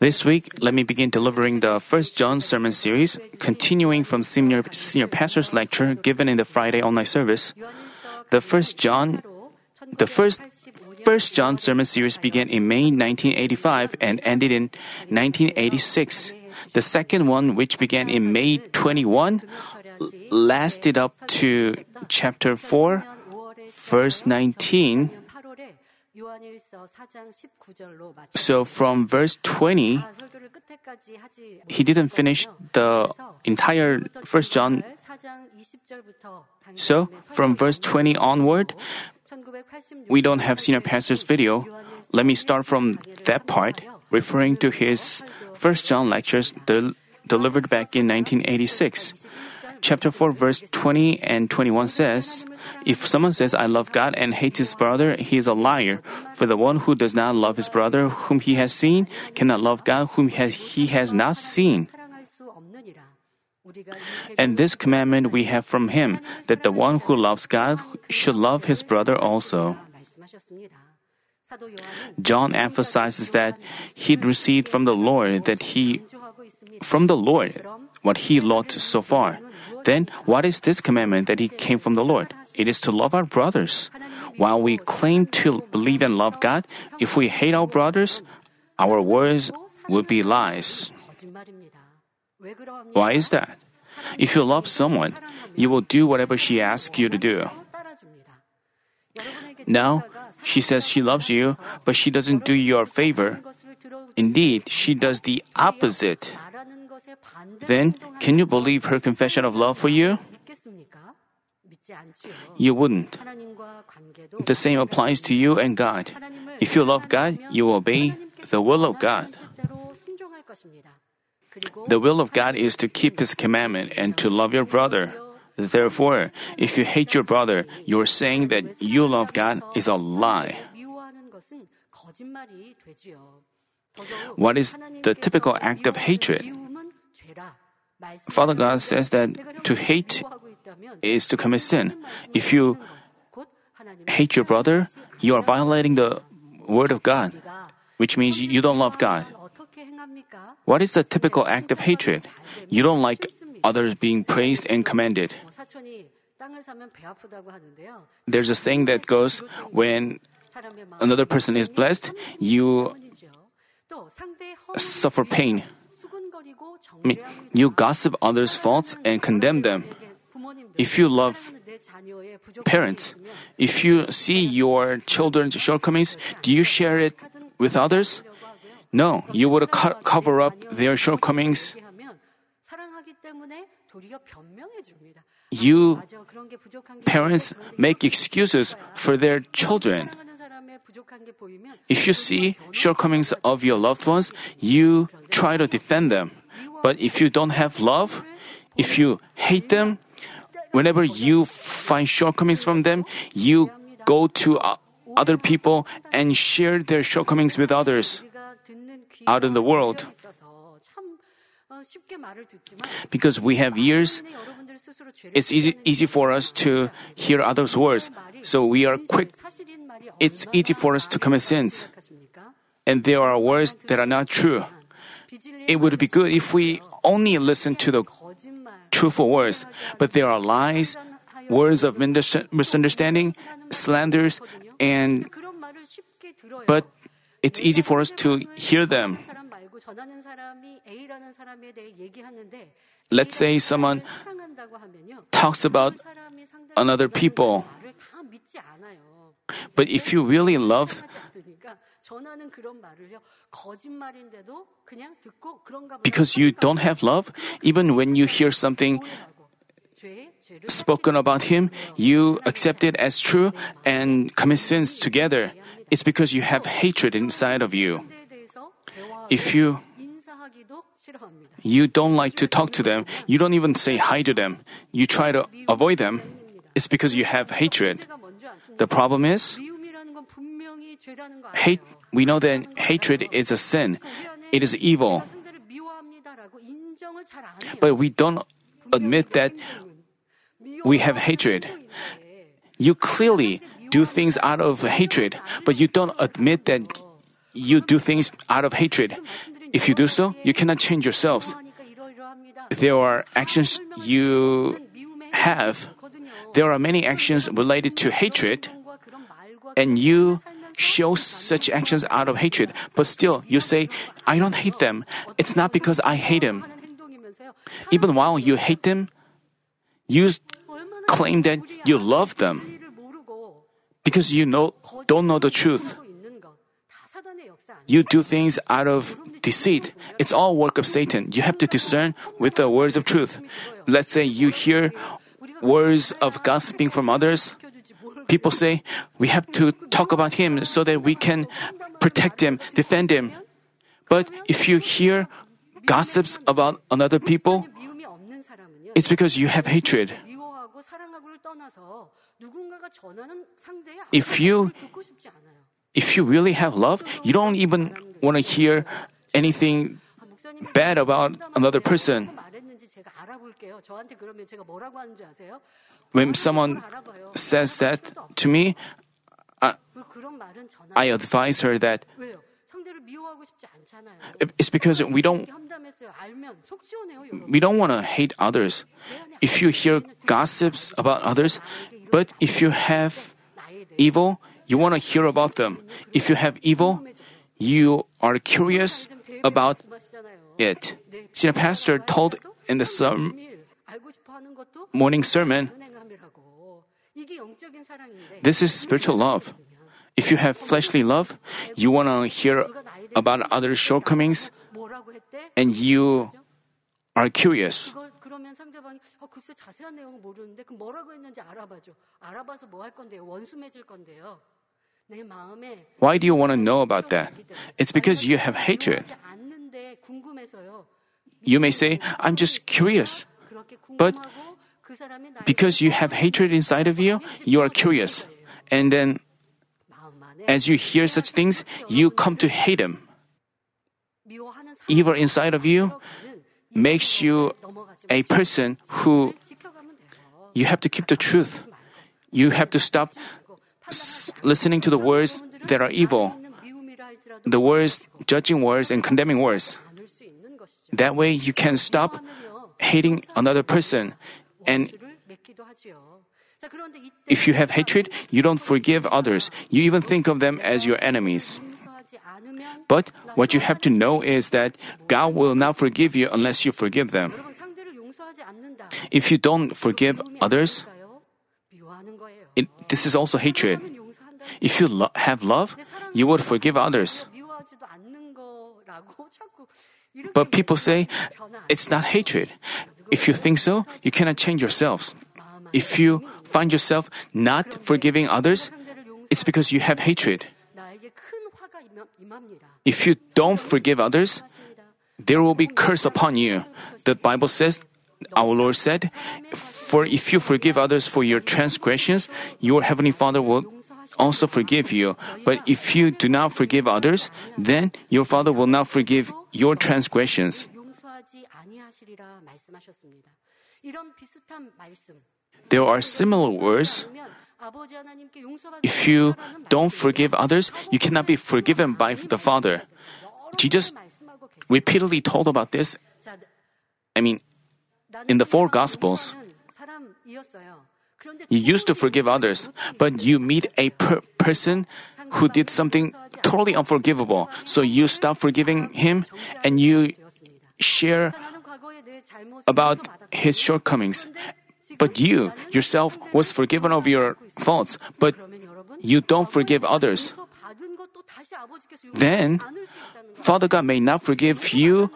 This week, let me begin delivering the First John sermon series, continuing from senior senior pastor's lecture given in the Friday online service. The First John, the first First John sermon series began in May 1985 and ended in 1986. The second one, which began in May 21, lasted up to chapter 4, verse 19. So from verse 20, he didn't finish the entire First John. So from verse 20 onward, we don't have senior pastor's video. Let me start from that part, referring to his First John lectures del- delivered back in 1986. Chapter 4, verse 20 and 21 says, If someone says, I love God and hates his brother, he is a liar. For the one who does not love his brother whom he has seen cannot love God whom he has not seen. And this commandment we have from him, that the one who loves God should love his brother also. John emphasizes that he'd received from the Lord that he from the Lord what he learned so far. Then what is this commandment that he came from the Lord? It is to love our brothers. While we claim to believe and love God, if we hate our brothers, our words would be lies. Why is that? If you love someone, you will do whatever she asks you to do. Now, she says she loves you, but she doesn't do you a favor. Indeed, she does the opposite. Then, can you believe her confession of love for you? You wouldn't. The same applies to you and God. If you love God, you obey the will of God. The will of God is to keep His commandment and to love your brother. Therefore, if you hate your brother, your saying that you love God is a lie. What is the typical act of hatred? Father God says that to hate is to commit sin. If you hate your brother, you are violating the word of God, which means you don't love God. What is the typical act of hatred? You don't like others being praised and commended. There's a saying that goes when another person is blessed, you suffer pain. You gossip others' faults and condemn them. If you love parents, if you see your children's shortcomings, do you share it with others? No, you would co- cover up their shortcomings. You parents make excuses for their children. If you see shortcomings of your loved ones, you try to defend them. But if you don't have love, if you hate them, whenever you find shortcomings from them, you go to other people and share their shortcomings with others out in the world. Because we have ears, it's easy, easy for us to hear others' words. So we are quick. It's easy for us to commit sins. And there are words that are not true. It would be good if we only listen to the truthful words, but there are lies, words of misunderstanding, slanders, and but it's easy for us to hear them. Let's say someone talks about another people. But if you really love, because you don't have love, even when you hear something spoken about him, you accept it as true and commit sins together. It's because you have hatred inside of you. If you you don't like to talk to them, you don't even say hi to them, you try to avoid them, it's because you have hatred. The problem is hate we know that hatred is a sin. It is evil. But we don't admit that we have hatred. You clearly do things out of hatred, but you don't admit that you do things out of hatred. If you do so, you cannot change yourselves. There are actions you have. There are many actions related to hatred, and you show such actions out of hatred, but still you say, I don't hate them. It's not because I hate them. Even while you hate them, you claim that you love them because you know, don't know the truth. You do things out of deceit. It's all work of Satan. You have to discern with the words of truth. Let's say you hear words of gossiping from others. People say, we have to talk about him so that we can protect him, defend him. But if you hear gossips about another people, it's because you have hatred. If you if you really have love, you don't even want to hear anything bad about another person. When someone says that to me, I, I advise her that it's because we don't we don't want to hate others. If you hear gossips about others, but if you have evil, you want to hear about them. If you have evil, you are curious about it. Senior pastor told in the morning sermon. This is spiritual love. If you have fleshly love, you want to hear about other shortcomings and you are curious. Why do you want to know about that? It's because you have hatred you may say, I'm just curious. But because you have hatred inside of you, you are curious. And then, as you hear such things, you come to hate them. Evil inside of you makes you a person who you have to keep the truth. You have to stop s- listening to the words that are evil, the words, judging words, and condemning words. That way you can stop hating another person. And if you have hatred, you don't forgive others. You even think of them as your enemies. But what you have to know is that God will not forgive you unless you forgive them. If you don't forgive others, it, this is also hatred. If you lo- have love, you would forgive others. But people say, it's not hatred. If you think so, you cannot change yourselves. If you find yourself not forgiving others, it's because you have hatred. If you don't forgive others, there will be curse upon you. The Bible says, our Lord said, For if you forgive others for your transgressions, your heavenly Father will also forgive you. But if you do not forgive others, then your Father will not forgive your transgressions. There are similar words. If you don't forgive others, you cannot be forgiven by the Father. Jesus repeatedly told about this, I mean, in the four Gospels. You used to forgive others, but you meet a per- person who did something totally unforgivable, so you stop forgiving him and you share about his shortcomings. But you yourself was forgiven of your faults, but you don't forgive others. Then Father God may not forgive you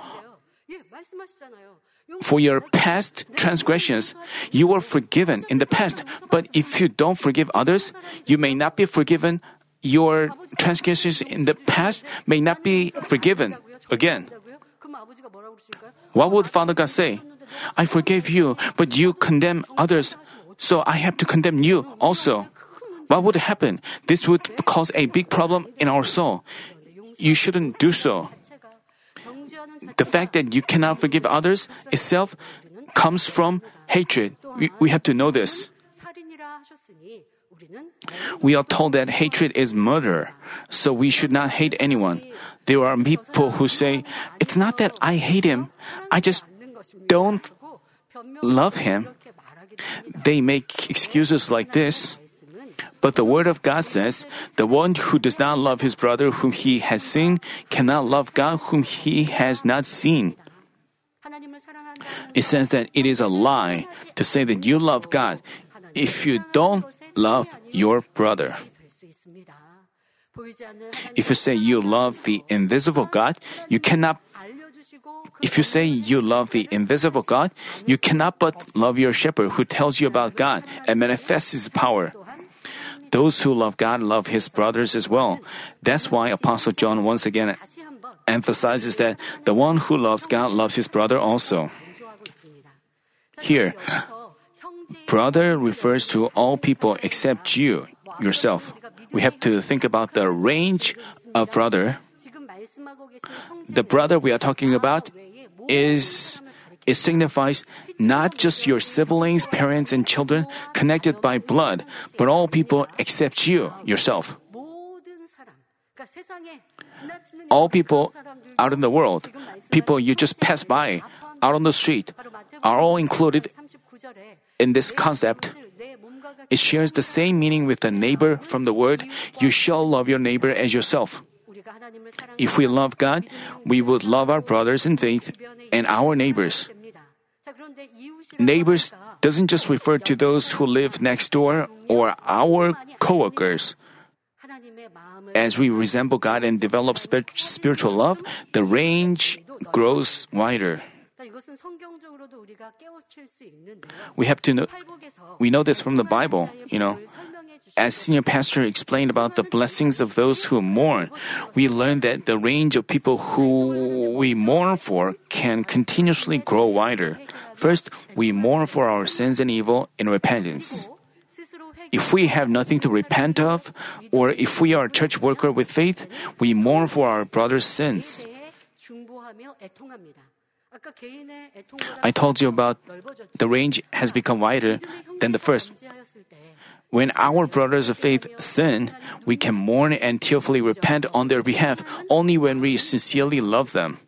for your past transgressions. You were forgiven in the past, but if you don't forgive others, you may not be forgiven. Your transgressions in the past may not be forgiven again. What would Father God say? I forgave you, but you condemn others, so I have to condemn you also. What would happen? This would cause a big problem in our soul. You shouldn't do so the fact that you cannot forgive others itself comes from hatred. We, we have to know this. We are told that hatred is murder, so we should not hate anyone. There are people who say, It's not that I hate him, I just don't love him. They make excuses like this. But the Word of God says, The one who does not love his brother whom he has seen cannot love God whom he has not seen. It says that it is a lie to say that you love God if you don't love your brother. If you say you love the invisible God, you cannot if you say you love the invisible God, you cannot but love your shepherd who tells you about God and manifests his power. Those who love God love his brothers as well. That's why Apostle John once again emphasizes that the one who loves God loves his brother also. Here, brother refers to all people except you, yourself. We have to think about the range of brother. The brother we are talking about is it signifies not just your siblings, parents, and children connected by blood, but all people except you, yourself. All people out in the world, people you just pass by, out on the street, are all included in this concept. It shares the same meaning with the neighbor from the word, you shall love your neighbor as yourself. If we love God, we would love our brothers in faith and our neighbors. Neighbors doesn't just refer to those who live next door or our coworkers. As we resemble God and develop spiritual love, the range grows wider. We have to know, we know this from the Bible, you know. As senior pastor explained about the blessings of those who mourn, we learn that the range of people who we mourn for can continuously grow wider. First, we mourn for our sins and evil in repentance. If we have nothing to repent of, or if we are a church worker with faith, we mourn for our brother's sins. I told you about the range has become wider than the first. When our brothers of faith sin, we can mourn and tearfully repent on their behalf only when we sincerely love them.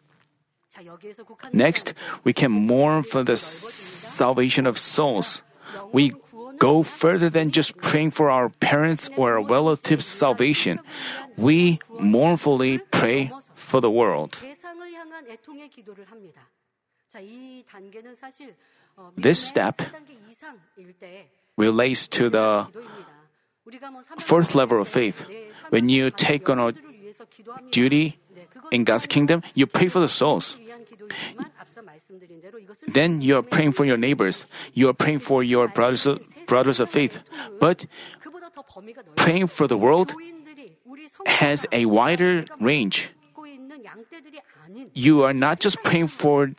Next, we can mourn for the salvation of souls. We go further than just praying for our parents or our relatives' salvation. We mournfully pray for the world. This step relates to the fourth level of faith. When you take on a duty in God's kingdom, you pray for the souls. Then you are praying for your neighbors. You are praying for your brothers, brothers of faith. But praying for the world has a wider range. You are not just praying for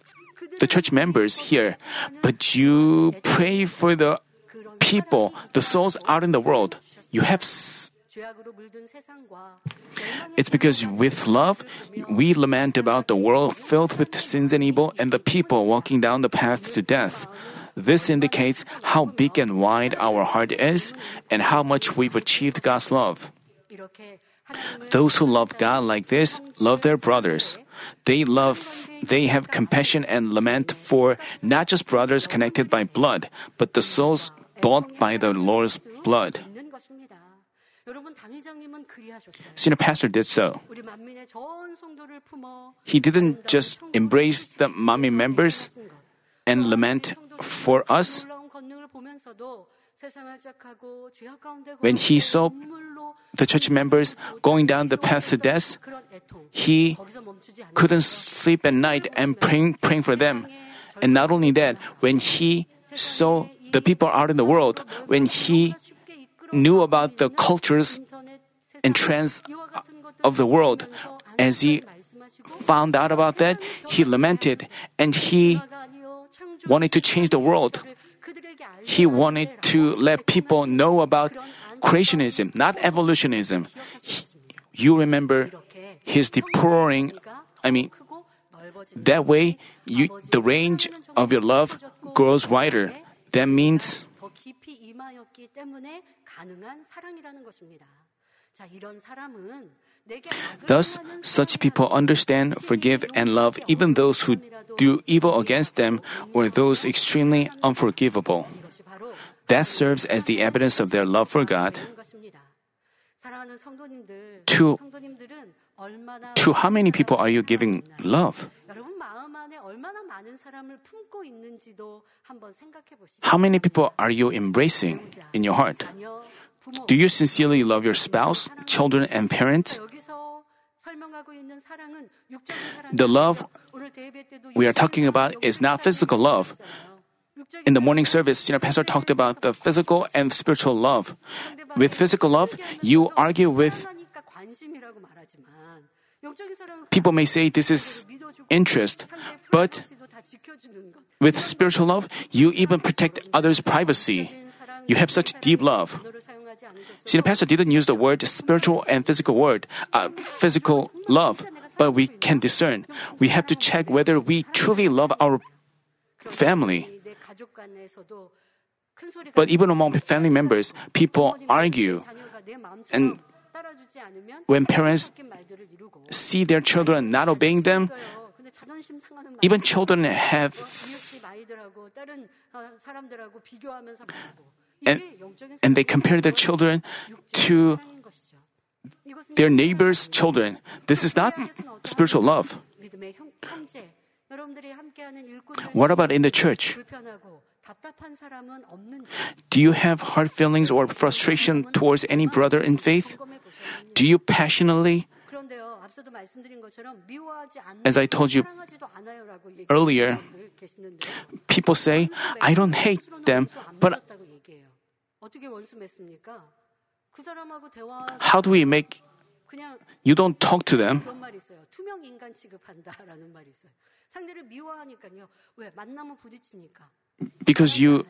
the church members here, but you pray for the people, the souls out in the world. You have. It's because with love, we lament about the world filled with sins and evil and the people walking down the path to death. This indicates how big and wide our heart is and how much we've achieved God's love. Those who love God like this love their brothers. They love, they have compassion and lament for not just brothers connected by blood, but the souls bought by the Lord's blood. Senior pastor did so. He didn't just embrace the Manmin members and lament for us. When he saw the church members going down the path to death, he couldn't sleep at night and praying, praying for them. And not only that, when he saw the people out in the world, when he knew about the cultures and trends of the world, as he found out about that, he lamented and he wanted to change the world. He wanted to let people know about creationism, not evolutionism. He, you remember his deploring, I mean, that way you, the range of your love grows wider. That means 임하였기 때문에 가능한 사랑이라는 것입니다. 자, 이런 사람은 Thus, such people understand, forgive, and love even those who do evil against them or those extremely unforgivable. That serves as the evidence of their love for God. To, to how many people are you giving love? How many people are you embracing in your heart? Do you sincerely love your spouse, children, and parents? The love we are talking about is not physical love. In the morning service, senior pastor talked about the physical and spiritual love. With physical love, you argue with People may say this is interest, but with spiritual love, you even protect others' privacy. You have such deep love. Senior pastor didn't use the word spiritual and physical word, uh, physical love, but we can discern. We have to check whether we truly love our family. But even among family members, people argue. And when parents see their children not obeying them, even children have and, and they compare their children to their neighbor's children. This is not spiritual love. What about in the church? Do you have hard feelings or frustration towards any brother in faith? Do you passionately as I told you earlier, people say, I don't hate them, but how do we make you don't talk to them? Because you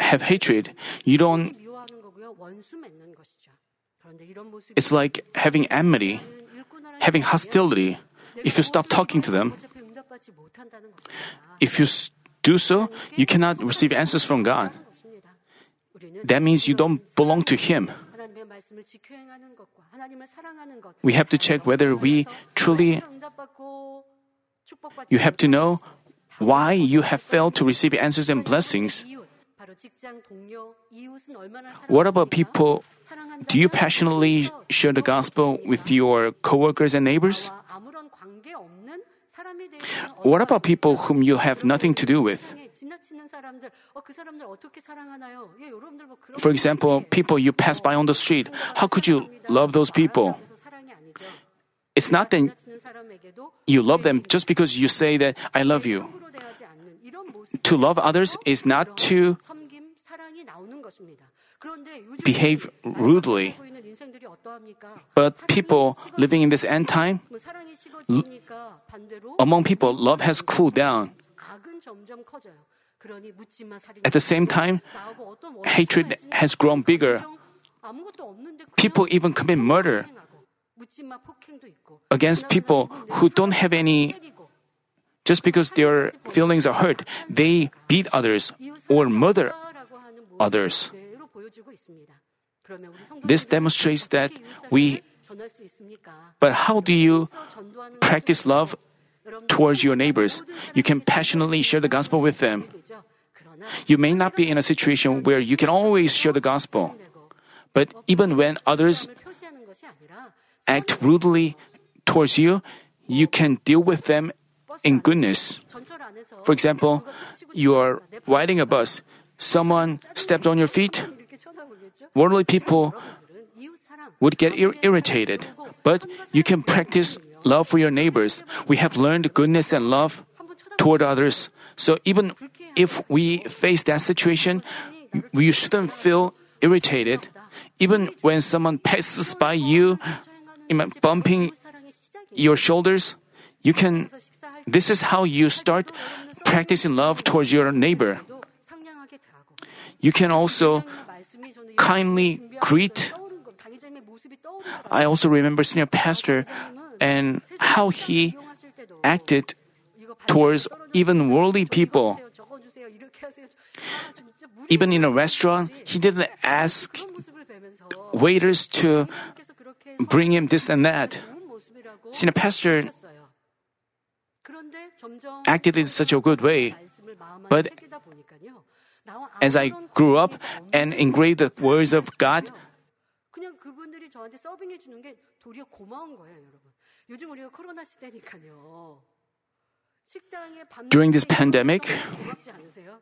have hatred, you don't. It's like having enmity, having hostility. If you stop talking to them, if you do so, you cannot receive answers from God. That means you don't belong to Him. We have to check whether we truly. You have to know why you have failed to receive answers and blessings. What about people? Do you passionately share the gospel with your coworkers and neighbors? What about people whom you have nothing to do with? For example, people you pass by on the street, how could you love those people? It's not that you love them just because you say that I love you. To love others is not to behave rudely. But people living in this end time, among people, love has cooled down. At the same time, hatred has grown bigger. People even commit murder against people who don't have any. Just because their feelings are hurt, they beat others or murder others. This demonstrates that we. But how do you practice love towards your neighbors? You can passionately share the gospel with them. You may not be in a situation where you can always share the gospel. But even when others act rudely towards you, you can deal with them in goodness. For example, you are riding a bus, someone stepped on your feet, worldly people would get ir- irritated. But you can practice love for your neighbors. We have learned goodness and love toward others. So even if we face that situation, we shouldn't feel irritated. Even when someone passes by you, bumping your shoulders, you can. This is how you start practicing love towards your neighbor. You can also kindly greet. I also remember senior pastor and how he acted towards even worldly people. Even in a restaurant, he didn't ask waiters to bring him this and that. Senior pastor acted in such a good way, but 새기다 보니까요. 나와 As I 아무런 grew up 관계가 없는 and engraved the words of God, 그냥 그분들이 저한테 서빙해 주는 게 도리어 고마운 거예요, 여러분. 요즘 우리가 코로나 시대니까요. 식당에 밥 During this 먹는 게 pandemic, 고맙지 않으세요?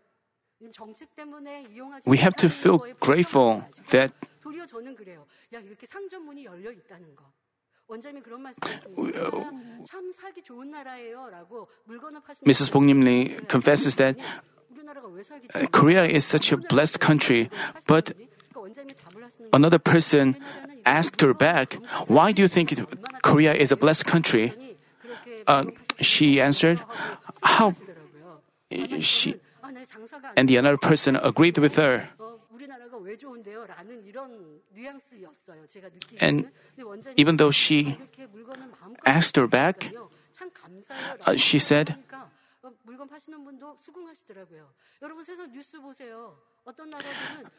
요즘 정책 때문에 이용하지 we have to 못하는 feel 거에 grateful 불평하지 마시고 that 도리어 저는 그래요. 야 이렇게 상점문이 열려 있다는 거. 원장님이 그런 말씀하시니까 참 살기 좋은 나라예요라고 물건을 파시는 Mrs. Bongnimli confesses that uh, Korea is such a blessed country, but another person asked her back, Why do you think Korea is a blessed country? Uh, she answered, How? She, and the another person agreed with her. And even though she asked her back, uh, she said,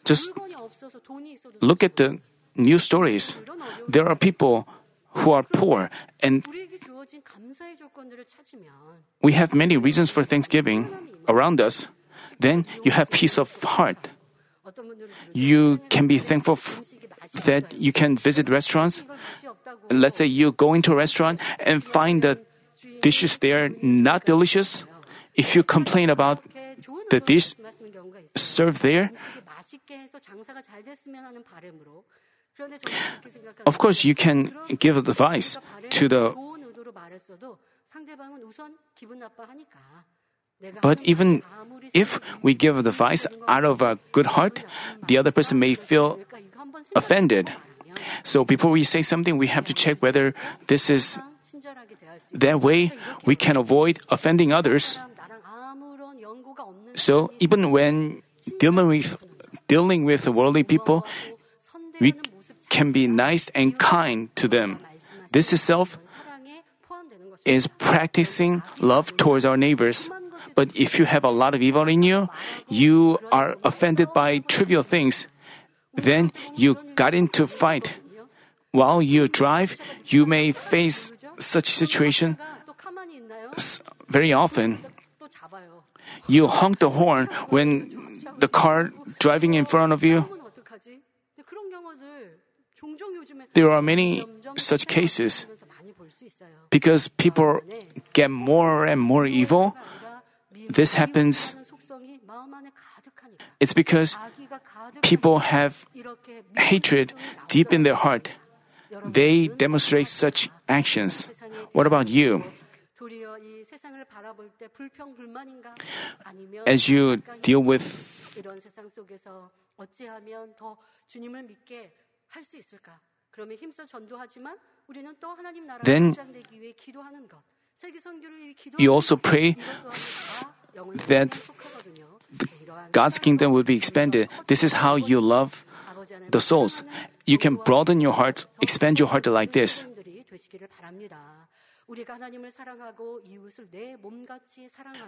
just look at the news stories. There are people who are poor and we have many reasons for thanksgiving around us. Then you have peace of heart. You can be thankful f- that you can visit restaurants. Let's say you go into a restaurant and find the dishes there not delicious. If you complain about the dish served there, of course, you can give advice to the. But even if we give advice out of a good heart, the other person may feel offended. So before we say something, we have to check whether this is. That way, we can avoid offending others. So even when dealing with dealing with worldly people, we can be nice and kind to them. This itself is practicing love towards our neighbors. But if you have a lot of evil in you, you are offended by trivial things. Then you got into fight. While you drive, you may face such situation very often you honk the horn when the car driving in front of you? There are many such cases. Because people get more and more evil, this happens. It's because people have hatred deep in their heart. They demonstrate such actions. What about you? As you deal with then you also pray that God's kingdom will be expanded. This is how you love the souls. You can broaden your heart, expand your heart like this.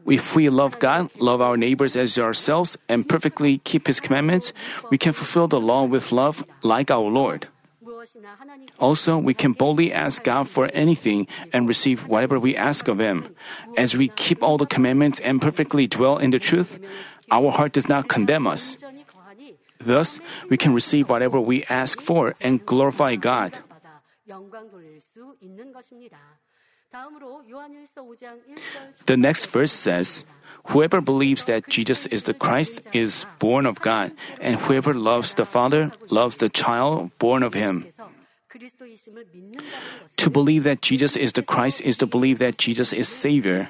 If we love God, love our neighbors as ourselves, and perfectly keep His commandments, we can fulfill the law with love like our Lord. Also, we can boldly ask God for anything and receive whatever we ask of Him. As we keep all the commandments and perfectly dwell in the truth, our heart does not condemn us. Thus, we can receive whatever we ask for and glorify God. The next verse says, Whoever believes that Jesus is the Christ is born of God, and whoever loves the Father loves the child born of him. To believe that Jesus is the Christ is to believe that Jesus is Savior.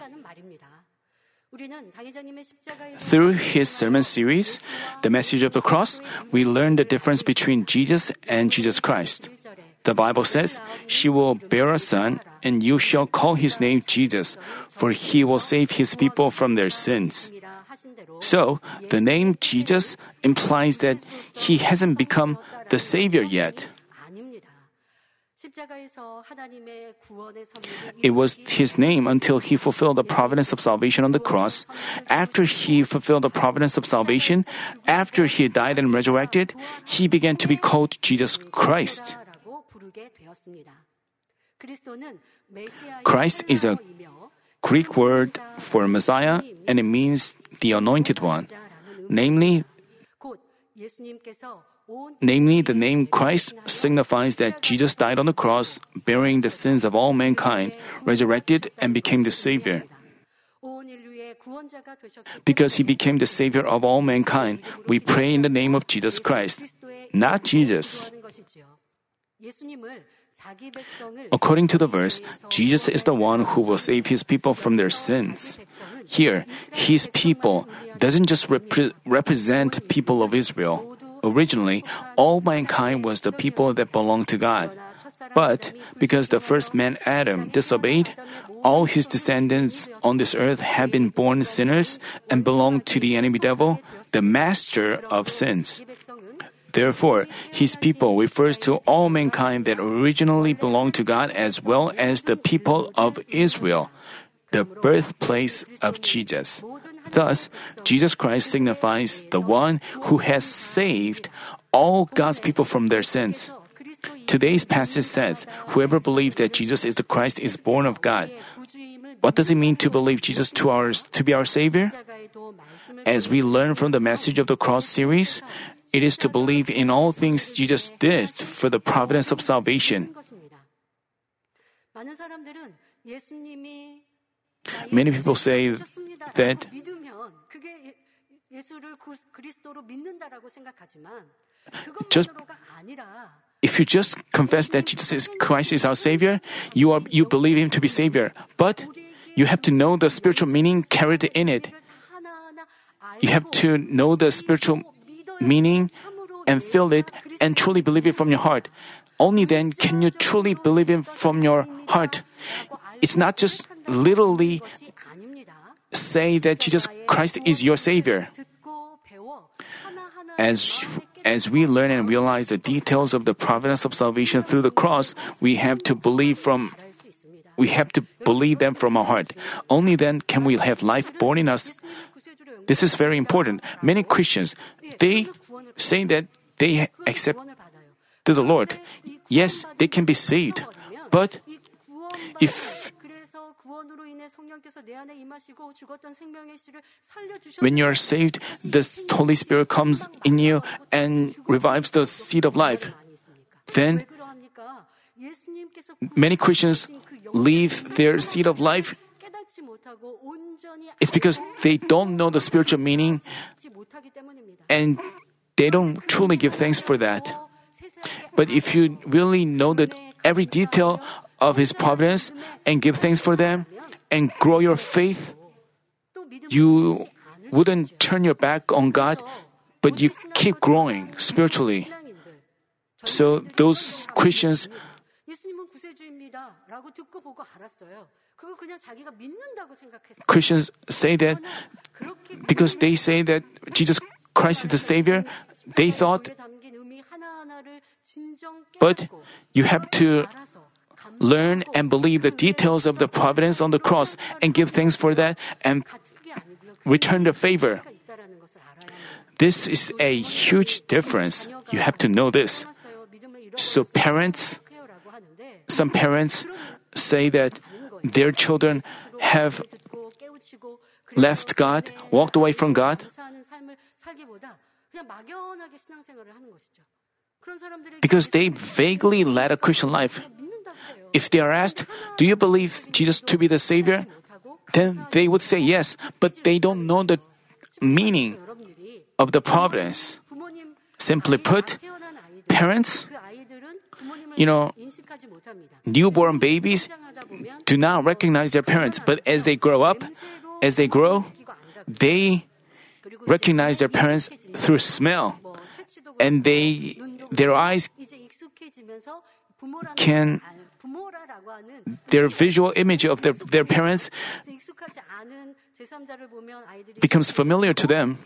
Through his sermon series, The Message of the Cross, we learn the difference between Jesus and Jesus Christ. The Bible says, She will bear a son, and you shall call his name Jesus, for he will save his people from their sins. So, the name Jesus implies that he hasn't become the Savior yet. It was his name until he fulfilled the providence of salvation on the cross. After he fulfilled the providence of salvation, after he died and resurrected, he began to be called Jesus Christ. Christ is a Greek word for Messiah and it means the anointed one. Namely, namely the name Christ signifies that Jesus died on the cross bearing the sins of all mankind, resurrected and became the savior. Because he became the savior of all mankind, we pray in the name of Jesus Christ, not Jesus. According to the verse, Jesus is the one who will save his people from their sins. Here, his people doesn't just repre- represent people of Israel. Originally, all mankind was the people that belonged to God. But because the first man Adam disobeyed, all his descendants on this earth have been born sinners and belong to the enemy devil, the master of sins. Therefore, his people refers to all mankind that originally belonged to God as well as the people of Israel, the birthplace of Jesus. Thus, Jesus Christ signifies the one who has saved all God's people from their sins. Today's passage says, Whoever believes that Jesus is the Christ is born of God. What does it mean to believe Jesus to, our, to be our Savior? As we learn from the message of the cross series, it is to believe in all things Jesus did for the providence of salvation. Many people say that just if you just confess that Jesus is Christ is our Savior, you are you believe Him to be Savior. But you have to know the spiritual meaning carried in it. You have to know the spiritual meaning, and feel it and truly believe it from your heart. Only then can you truly believe it from your heart. It's not just literally say that Jesus Christ is your Savior. As, as we learn and realize the details of the providence of salvation through the cross, we have to believe from we have to believe them from our heart. Only then can we have life born in us. This is very important. Many Christians, they say that they accept to the Lord. Yes, they can be saved. But if when you are saved, the Holy Spirit comes in you and revives the seed of life. Then many Christians leave their seed of life it's because they don't know the spiritual meaning and they don't truly give thanks for that. But if you really know that every detail of His providence and give thanks for them and grow your faith, you wouldn't turn your back on God, but you keep growing spiritually. So those Christians Christians say that because they say that Jesus Christ is the Savior, they thought, but you have to learn and believe the details of the providence on the cross and give thanks for that and return the favor. This is a huge difference. You have to know this. So, parents, some parents say that their children have left God, walked away from God? Because they vaguely led a Christian life. If they are asked, Do you believe Jesus to be the Savior? then they would say yes, but they don't know the meaning of the providence. Simply put, parents you know, newborn babies do not recognize their parents, but as they grow up, as they grow, they recognize their parents through smell, and they their eyes can their visual image of their, their parents becomes familiar to them.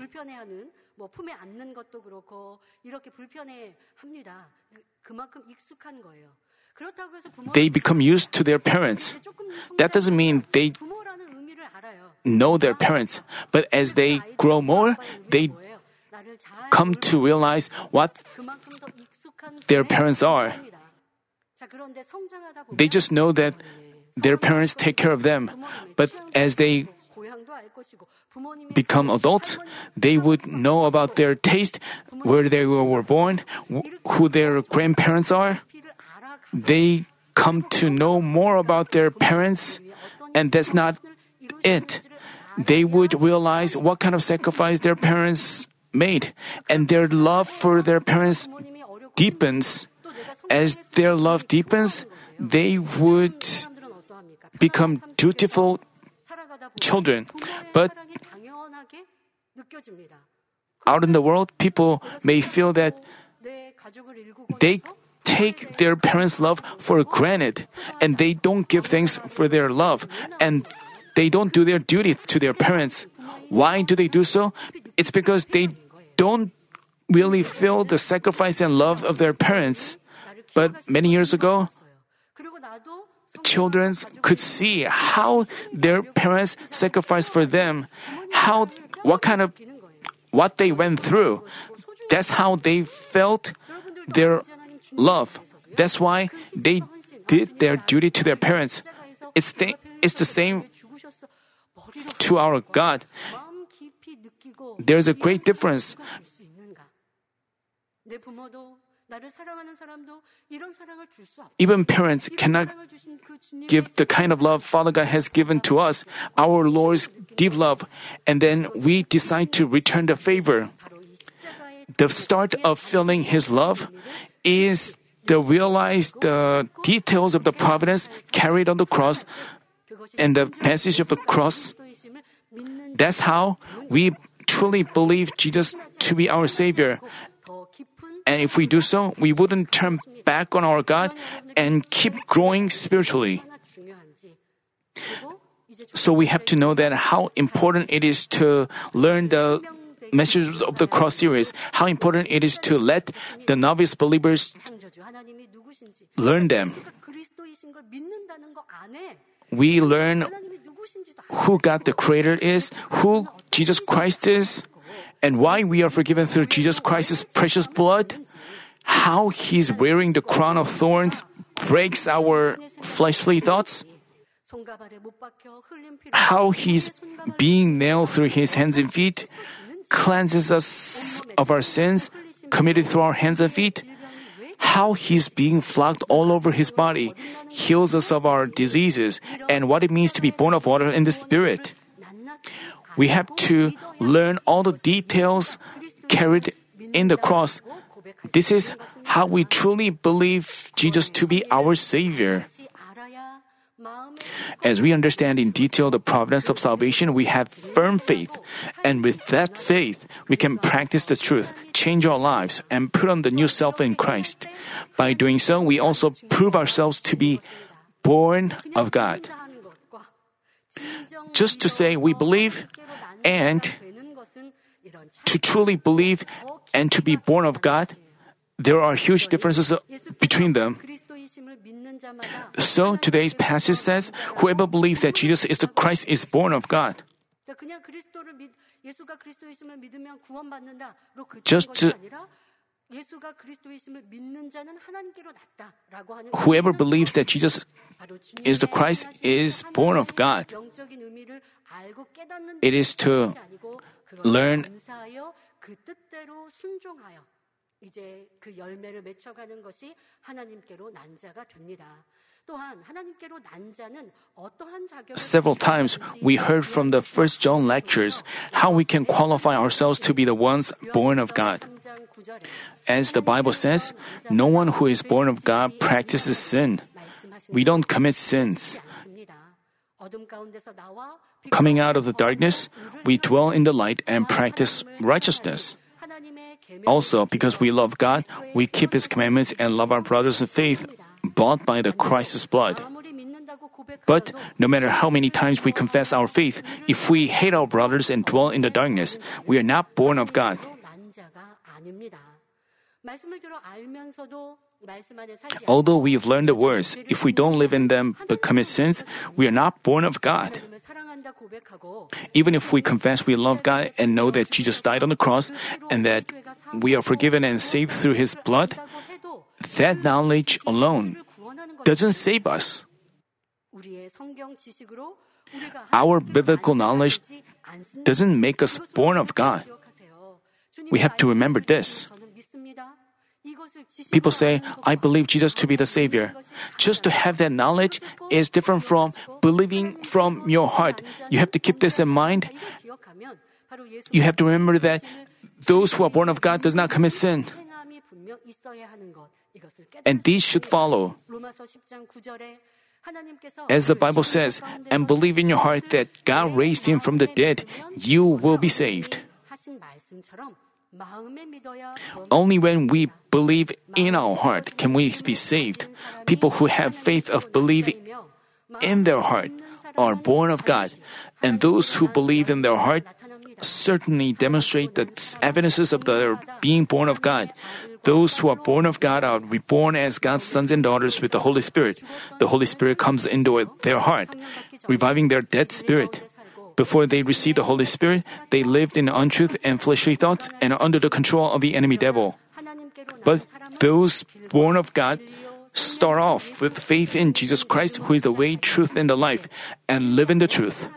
불편해하는 뭐 품에 안는 것도 그렇고 이렇게 불편해합니다. 그만큼 익숙한 거예요. 그렇다고 해서 부모님 they become used to their parents. 조금 That doesn't mean they 부모라는 의미를 알아요. know their parents, but as they grow more, they 뭐예요? 나를 잘 come to realize what 그만큼 더 익숙한 their 부모의 parents are. 부모입니다. 자, 그런데 성장하다 보면 they just know that their parents take care of them. But as they become adults, they would know about their taste, where they were born, who their grandparents are. They come to know more about their parents, and that's not it. They would realize what kind of sacrifice their parents made, and their love for their parents deepens. As their love deepens, they would become dutiful children. But out in the world, people may feel that they take their parents' love for granted and they don't give thanks for their love and they don't do their duty to their parents. Why do they do so? It's because they don't really feel the sacrifice and love of their parents. But many years ago, children could see how their parents sacrificed for them, how what kind of what they went through. That's how they felt their love. That's why they did their duty to their parents. It's the, it's the same to our God. There's a great difference. Even parents cannot give the kind of love Father God has given to us, our Lord's deep love, and then we decide to return the favor. The start of feeling His love is to realize the uh, details of the providence carried on the cross and the passage of the cross. That's how we truly believe Jesus to be our Savior. And if we do so, we wouldn't turn back on our God and keep growing spiritually. So we have to know that how important it is to learn the messages of the cross series, how important it is to let the novice believers learn them. We learn who God the Creator is, who Jesus Christ is, and why we are forgiven through Jesus Christ's precious blood, how he's wearing the crown of thorns breaks our fleshly thoughts, how he's being nailed through his hands and feet cleanses us of our sins committed through our hands and feet, how he's being flogged all over his body heals us of our diseases and what it means to be born of water and the spirit. We have to learn all the details carried in the cross. This is how we truly believe Jesus to be our Savior. As we understand in detail the providence of salvation, we have firm faith. And with that faith, we can practice the truth, change our lives, and put on the new self in Christ. By doing so, we also prove ourselves to be born of God. Just to say we believe and to truly believe and to be born of God, there are huge differences uh, between them. So today's passage says, whoever believes that Jesus is the Christ is born of God. Just Whoever believes that Jesus is the Christ is born of God. It is to learn 감사하여 그 뜻대로 순종하여 이제 그 열매를 맺혀가는 것이 하나님께로 난 자가 됩니다. 또한 하나님께로 난 자는 어떠한 자격을 Several times we heard from the first John lectures how we can qualify ourselves to be the ones born of God. 3장 9절에 As the Bible says, no one who is born of God practices sin. We don't commit sins. 않습니다. 어둠 가운데서 나와 Coming out of the darkness, we dwell in the light and practice righteousness. Also, because we love God, we keep His commandments and love our brothers in faith, bought by the Christ's blood. But no matter how many times we confess our faith, if we hate our brothers and dwell in the darkness, we are not born of God. Although we have learned the words, if we don't live in them but commit sins, we are not born of God. Even if we confess we love God and know that Jesus died on the cross and that we are forgiven and saved through His blood, that knowledge alone doesn't save us. Our biblical knowledge doesn't make us born of God. We have to remember this. People say, I believe Jesus to be the Savior. Just to have that knowledge is different from believing from your heart. You have to keep this in mind. You have to remember that those who are born of God does not commit sin. And these should follow. As the Bible says, and believe in your heart that God raised him from the dead, you will be saved. Only when we believe in our heart can we be saved. People who have faith of believing in their heart are born of God, and those who believe in their heart certainly demonstrate the evidences of their being born of God. Those who are born of God are reborn as God's sons and daughters with the Holy Spirit. The Holy Spirit comes into their heart, reviving their dead spirit. Before they received the Holy Spirit, they lived in untruth and fleshly thoughts and under the control of the enemy devil. But those born of God start off with faith in Jesus Christ, who is the way, truth, and the life, and live in the truth.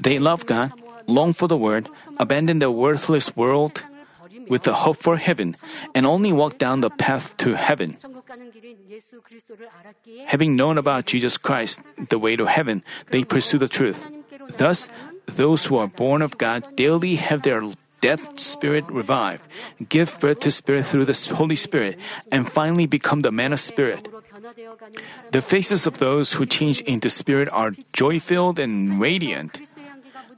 They love God, long for the Word, abandon the worthless world with the hope for heaven, and only walk down the path to heaven. Having known about Jesus Christ, the way to heaven, they pursue the truth. Thus, those who are born of God daily have their dead spirit revived, give birth to spirit through the Holy Spirit, and finally become the man of spirit. The faces of those who change into spirit are joy filled and radiant.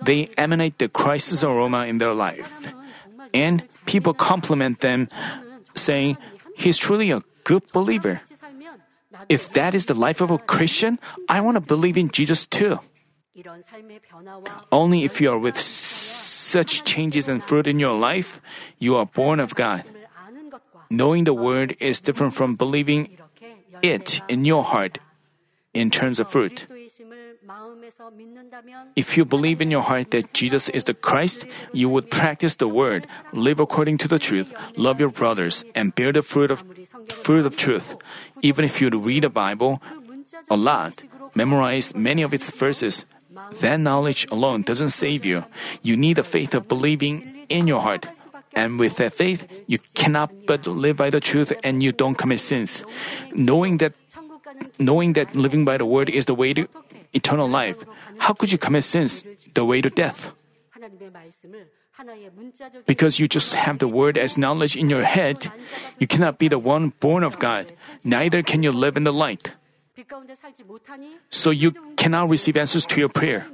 They emanate the Christ's aroma in their life. And people compliment them, saying, He's truly a good believer. If that is the life of a Christian, I want to believe in Jesus too. Only if you are with such changes and fruit in your life, you are born of God. Knowing the word is different from believing it in your heart in terms of fruit. If you believe in your heart that Jesus is the Christ, you would practice the word, live according to the truth, love your brothers, and bear the fruit of fruit of truth. Even if you read the Bible a lot, memorize many of its verses, that knowledge alone doesn't save you. You need the faith of believing in your heart. And with that faith, you cannot but live by the truth and you don't commit sins. Knowing that knowing that living by the word is the way to eternal life, how could you commit sins, the way to death? Because you just have the word as knowledge in your head, you cannot be the one born of God, neither can you live in the light. So you cannot receive answers to your prayer.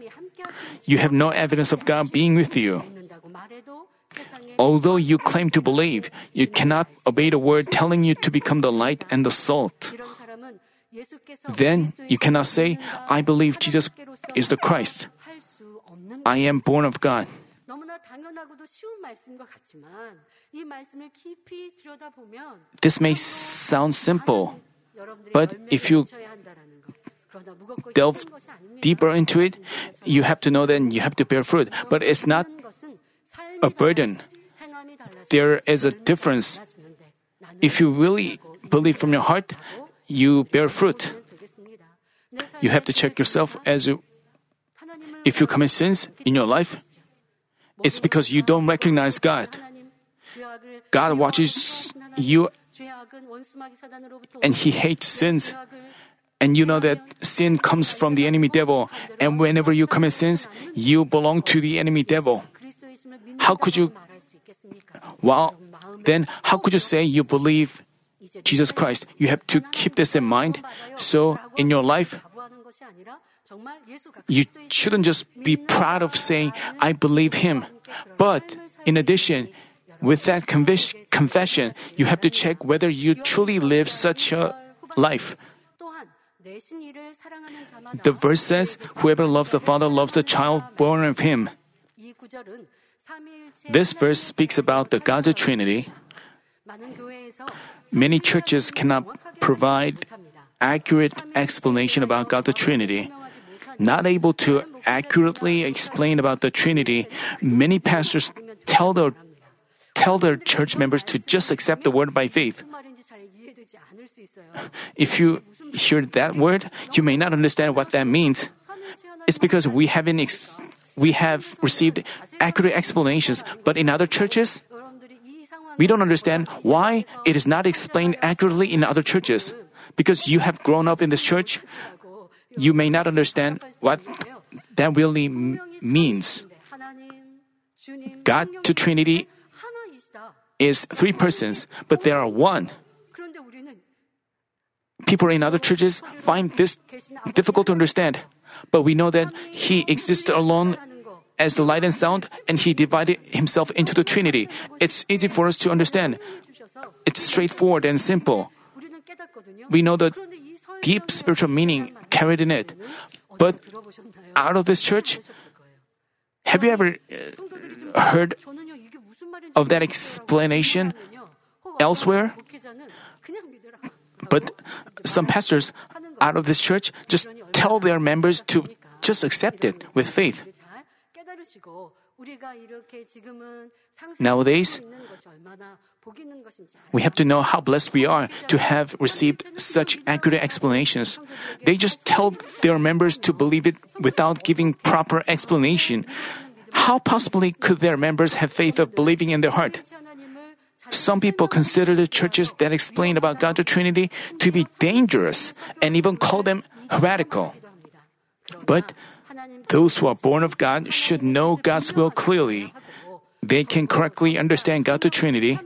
You have no evidence of God being with you. Although you claim to believe, you cannot obey the word telling you to become the light and the salt. Then you cannot say, I believe Jesus is the Christ. I am born of God. This may sound simple, but if you delve deeper into it, you have to know that you have to bear fruit. But it's not a burden. There is a difference. If you really believe from your heart, you bear fruit. You have to check yourself as you, if you commit sins in your life, it's because you don't recognize God. God watches you and He hates sins. And you know that sin comes from the enemy devil, and whenever you commit sins, you belong to the enemy devil. How could you? Well, then how could you say you believe Jesus Christ? You have to keep this in mind. So in your life, you shouldn't just be proud of saying, I believe Him. But in addition, with that confession, you have to check whether you truly live such a life. The verse says, Whoever loves the Father loves the child born of him. This verse speaks about the God's Trinity. Many churches cannot provide accurate explanation about God the Trinity. Not able to accurately explain about the Trinity, many pastors tell their tell their church members to just accept the word by faith. If you hear that word, you may not understand what that means. It's because we haven't ex- we have received accurate explanations, but in other churches, we don't understand why it is not explained accurately in other churches. Because you have grown up in this church, you may not understand what that really means. God to Trinity is three persons, but there are one. People in other churches find this difficult to understand, but we know that He exists alone as the light and sound, and He divided Himself into the Trinity. It's easy for us to understand. It's straightforward and simple. We know the deep spiritual meaning carried in it. But out of this church, have you ever uh, heard of that explanation elsewhere? But some pastors out of this church just tell their members to just accept it with faith. Nowadays, we have to know how blessed we are to have received such accurate explanations. They just tell their members to believe it without giving proper explanation. How possibly could their members have faith of believing in their heart? Some people consider the churches that explain about God the Trinity to be dangerous and even call them heretical. But those who are born of God should know God's will clearly. They can correctly understand God the Trinity.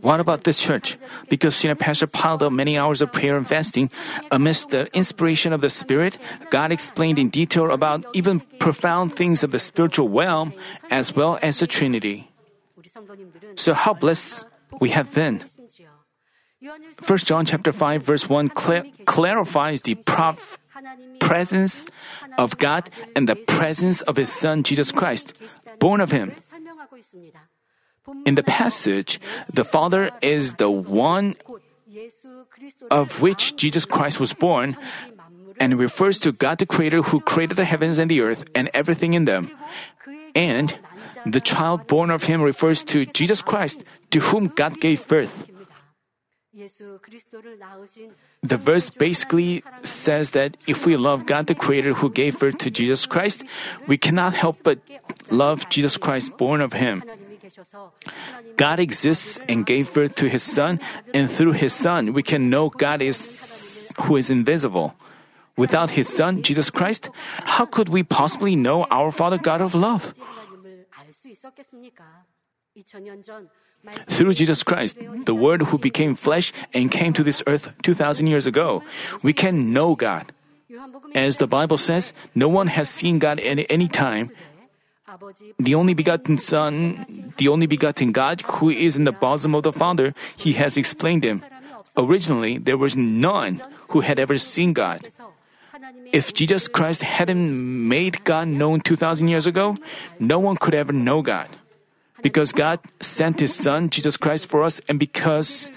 What about this church? Because senior pastor piled up many hours of prayer and fasting, amidst the inspiration of the Spirit, God explained in detail about even profound things of the spiritual realm as well as the Trinity. So how blessed we have been. 1 John chapter 5 verse 1 cl- clarifies the prof- presence of God and the presence of his son Jesus Christ, born of him. In the passage, the Father is the one of which Jesus Christ was born and refers to God the Creator who created the heavens and the earth and everything in them. And the child born of him refers to Jesus Christ, to whom God gave birth. The verse basically says that if we love God the Creator who gave birth to Jesus Christ, we cannot help but love Jesus Christ born of Him. God exists and gave birth to His Son, and through His Son we can know God is who is invisible. Without His Son, Jesus Christ, how could we possibly know our Father God of love? Through Jesus Christ, the Word who became flesh and came to this earth 2,000 years ago, we can know God. As the Bible says, no one has seen God at any time. The only begotten Son, the only begotten God who is in the bosom of the Father, He has explained Him. Originally, there was none who had ever seen God. If Jesus Christ hadn't made God known 2,000 years ago, no one could ever know God. Because God sent His Son, Jesus Christ, for us, and because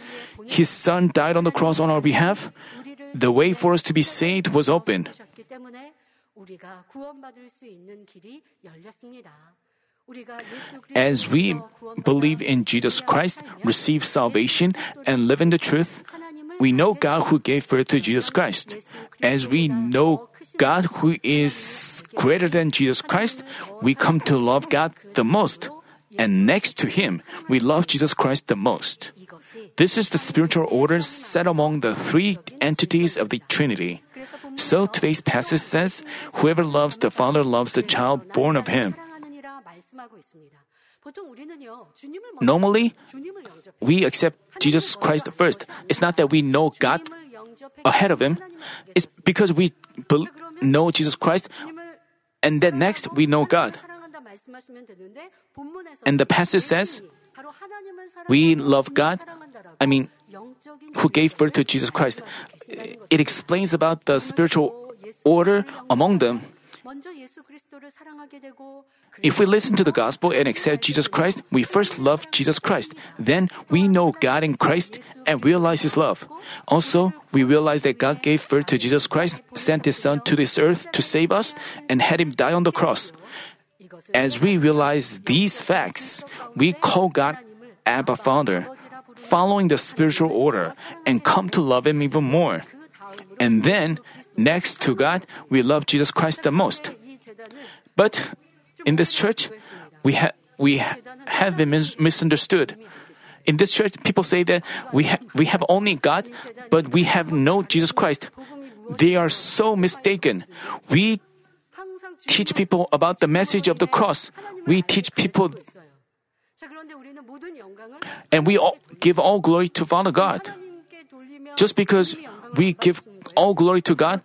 His Son died on the cross on our behalf, the way for us to be saved was open. As we believe in Jesus Christ, receive salvation, and live in the truth, we know God who gave birth to Jesus Christ. As we know God who is greater than Jesus Christ, we come to love God the most. And next to Him, we love Jesus Christ the most. This is the spiritual order set among the three entities of the Trinity. So today's passage says, Whoever loves the Father loves the child born of Him. Normally, we accept Jesus Christ first. It's not that we know God ahead of Him. It's because we know Jesus Christ, and then next we know God. And the passage says, we love God, I mean, who gave birth to Jesus Christ. It explains about the spiritual order among them. If we listen to the gospel and accept Jesus Christ, we first love Jesus Christ. Then we know God in Christ and realize His love. Also, we realize that God gave birth to Jesus Christ, sent His Son to this earth to save us, and had Him die on the cross. As we realize these facts, we call God Abba Father, following the spiritual order, and come to love Him even more. And then, next to God, we love Jesus Christ the most. But in this church, we, ha- we ha- have been mis- misunderstood. In this church, people say that we, ha- we have only God, but we have no Jesus Christ. They are so mistaken. We teach people about the message of the cross. We teach people and we all give all glory to Father God. Just because we give all glory to God,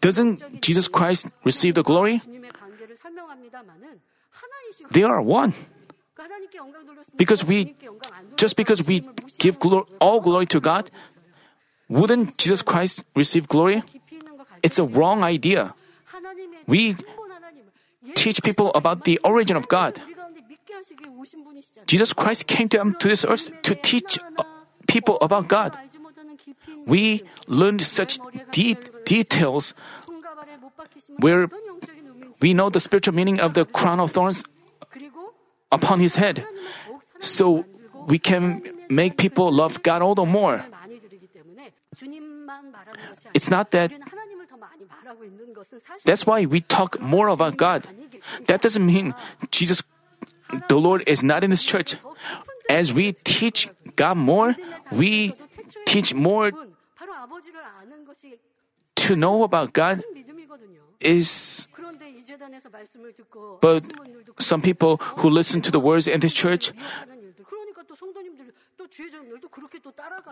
doesn't Jesus Christ receive the glory? They are one. Because we, just because we give all glory to God, wouldn't Jesus Christ receive glory? It's a wrong idea. We teach people about the origin of God. Jesus Christ came to, um, to this earth to teach uh, people about God. We learned such deep details where we know the spiritual meaning of the crown of thorns upon his head. So we can make people love God all the more. It's not that that's why we talk more about God. That doesn't mean Jesus, the Lord, is not in this church. As we teach God more, we teach more to know about God is but some people who listen to the words in this church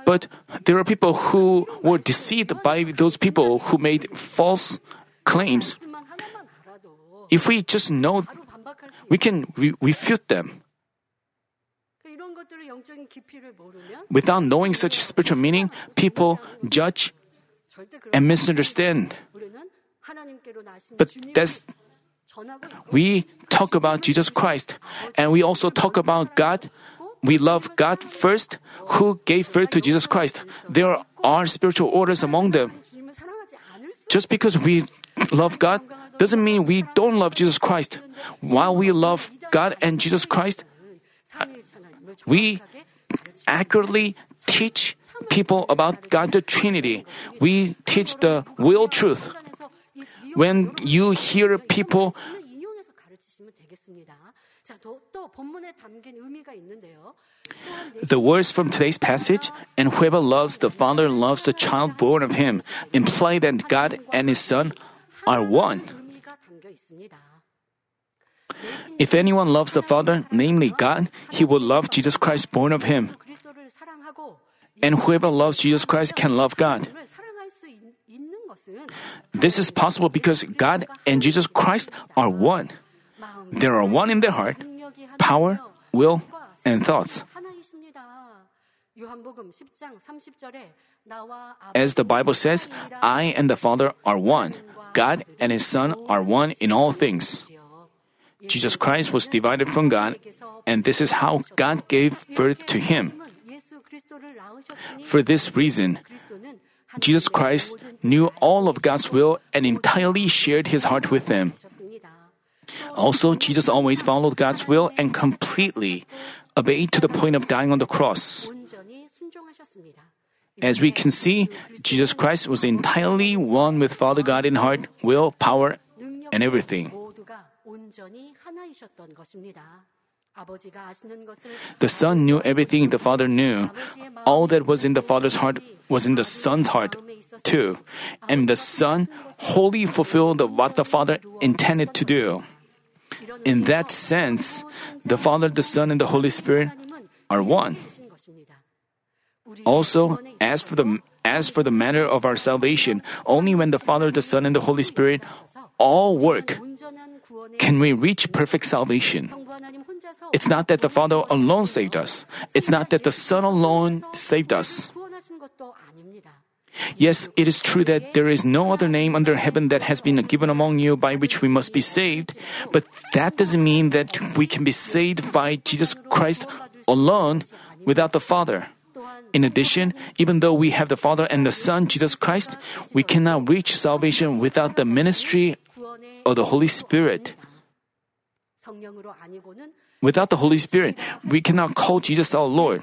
but there are people who were deceived by those people who made false claims. If we just know, we can re- refute them. Without knowing such spiritual meaning, people judge and misunderstand. But that's we talk about Jesus Christ and we also talk about God we love God first who gave birth to Jesus Christ. There are spiritual orders among them. Just because we love God doesn't mean we don't love Jesus Christ. While we love God and Jesus Christ, we accurately teach people about God the Trinity. We teach the real truth. When you hear people the words from today's passage, and whoever loves the Father loves the child born of him, imply that God and his Son are one. If anyone loves the Father, namely God, he will love Jesus Christ born of him. And whoever loves Jesus Christ can love God. This is possible because God and Jesus Christ are one. They are one in their heart, power, will, and thoughts. As the Bible says, I and the Father are one. God and His Son are one in all things. Jesus Christ was divided from God, and this is how God gave birth to Him. For this reason, Jesus Christ knew all of God's will and entirely shared His heart with them. Also, Jesus always followed God's will and completely obeyed to the point of dying on the cross. As we can see, Jesus Christ was entirely one with Father God in heart, will, power, and everything. The Son knew everything the Father knew. All that was in the Father's heart was in the Son's heart, too. And the Son wholly fulfilled what the Father intended to do. In that sense, the Father, the Son, and the Holy Spirit are one. Also, as for the as for the matter of our salvation, only when the Father, the Son, and the Holy Spirit all work can we reach perfect salvation. It's not that the Father alone saved us. It's not that the Son alone saved us. Yes, it is true that there is no other name under heaven that has been given among you by which we must be saved, but that doesn't mean that we can be saved by Jesus Christ alone without the Father. In addition, even though we have the Father and the Son, Jesus Christ, we cannot reach salvation without the ministry of the Holy Spirit. Without the Holy Spirit, we cannot call Jesus our Lord.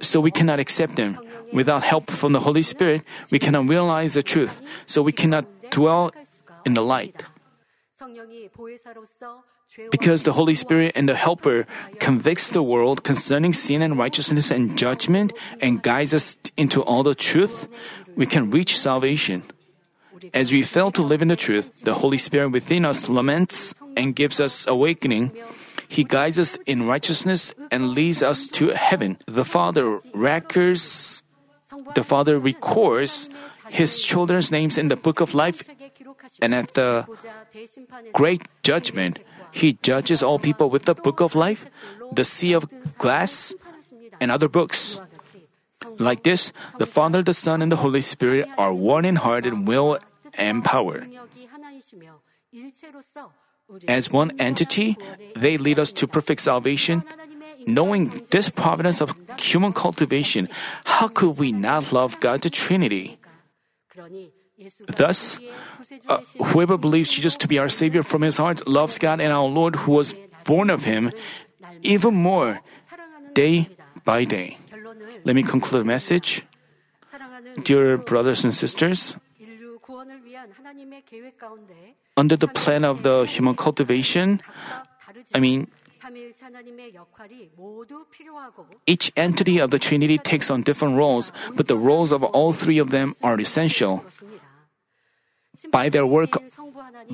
So we cannot accept them. Without help from the Holy Spirit, we cannot realize the truth. So we cannot dwell in the light. Because the Holy Spirit and the Helper convicts the world concerning sin and righteousness and judgment and guides us into all the truth, we can reach salvation. As we fail to live in the truth, the Holy Spirit within us laments and gives us awakening. He guides us in righteousness and leads us to heaven. The Father records, the Father records his children's names in the book of life, and at the great judgment, he judges all people with the book of life, the sea of glass, and other books. Like this, the Father, the Son, and the Holy Spirit are one in heart and will and power. As one entity, they lead us to perfect salvation. Knowing this providence of human cultivation, how could we not love God the Trinity? Thus, uh, whoever believes Jesus to be our Savior from his heart loves God and our Lord who was born of him even more day by day. Let me conclude the message. Dear brothers and sisters, under the plan of the human cultivation, I mean, each entity of the Trinity takes on different roles, but the roles of all three of them are essential. By their work,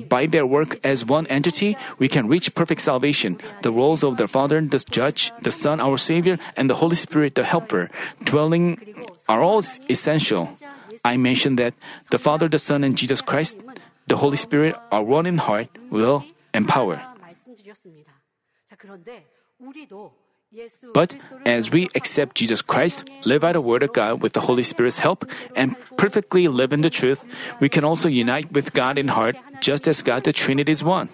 by their work as one entity, we can reach perfect salvation. The roles of the Father, the Judge, the Son, our Savior, and the Holy Spirit, the Helper, dwelling, are all essential. I mentioned that the Father, the Son, and Jesus Christ, the Holy Spirit, are one in heart, will, and power. But as we accept Jesus Christ, live by the Word of God with the Holy Spirit's help, and perfectly live in the truth, we can also unite with God in heart, just as God the Trinity is one.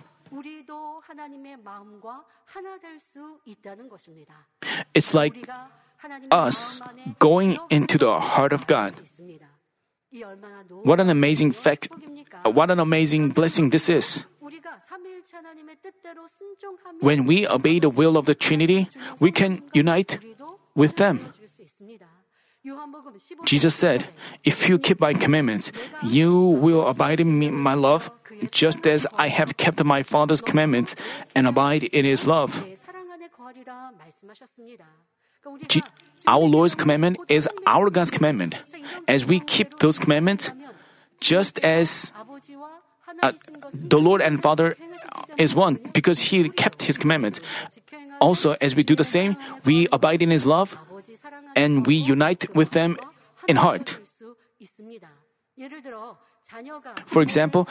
It's like us going into the heart of God. What an amazing fact, uh, what an amazing blessing this is. When we obey the will of the Trinity, we can unite with them. Jesus said, If you keep my commandments, you will abide in me, my love, just as I have kept my Father's commandments and abide in his love. Our Lord's commandment is our God's commandment. As we keep those commandments, just as uh, the Lord and Father is one because He kept His commandments. Also, as we do the same, we abide in His love and we unite with them in heart. For example,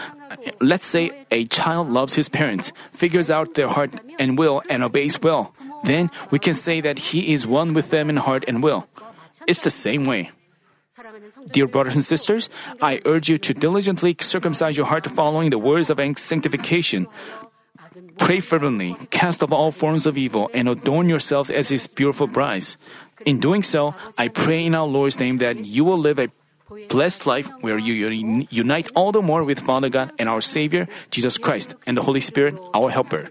let's say a child loves his parents, figures out their heart and will, and obeys well. Then we can say that he is one with them in heart and will. It's the same way. Dear brothers and sisters, I urge you to diligently circumcise your heart following the words of sanctification. Pray fervently, cast off all forms of evil, and adorn yourselves as His beautiful brides. In doing so, I pray in our Lord's name that you will live a blessed life where you unite all the more with Father God and our Savior, Jesus Christ, and the Holy Spirit, our Helper.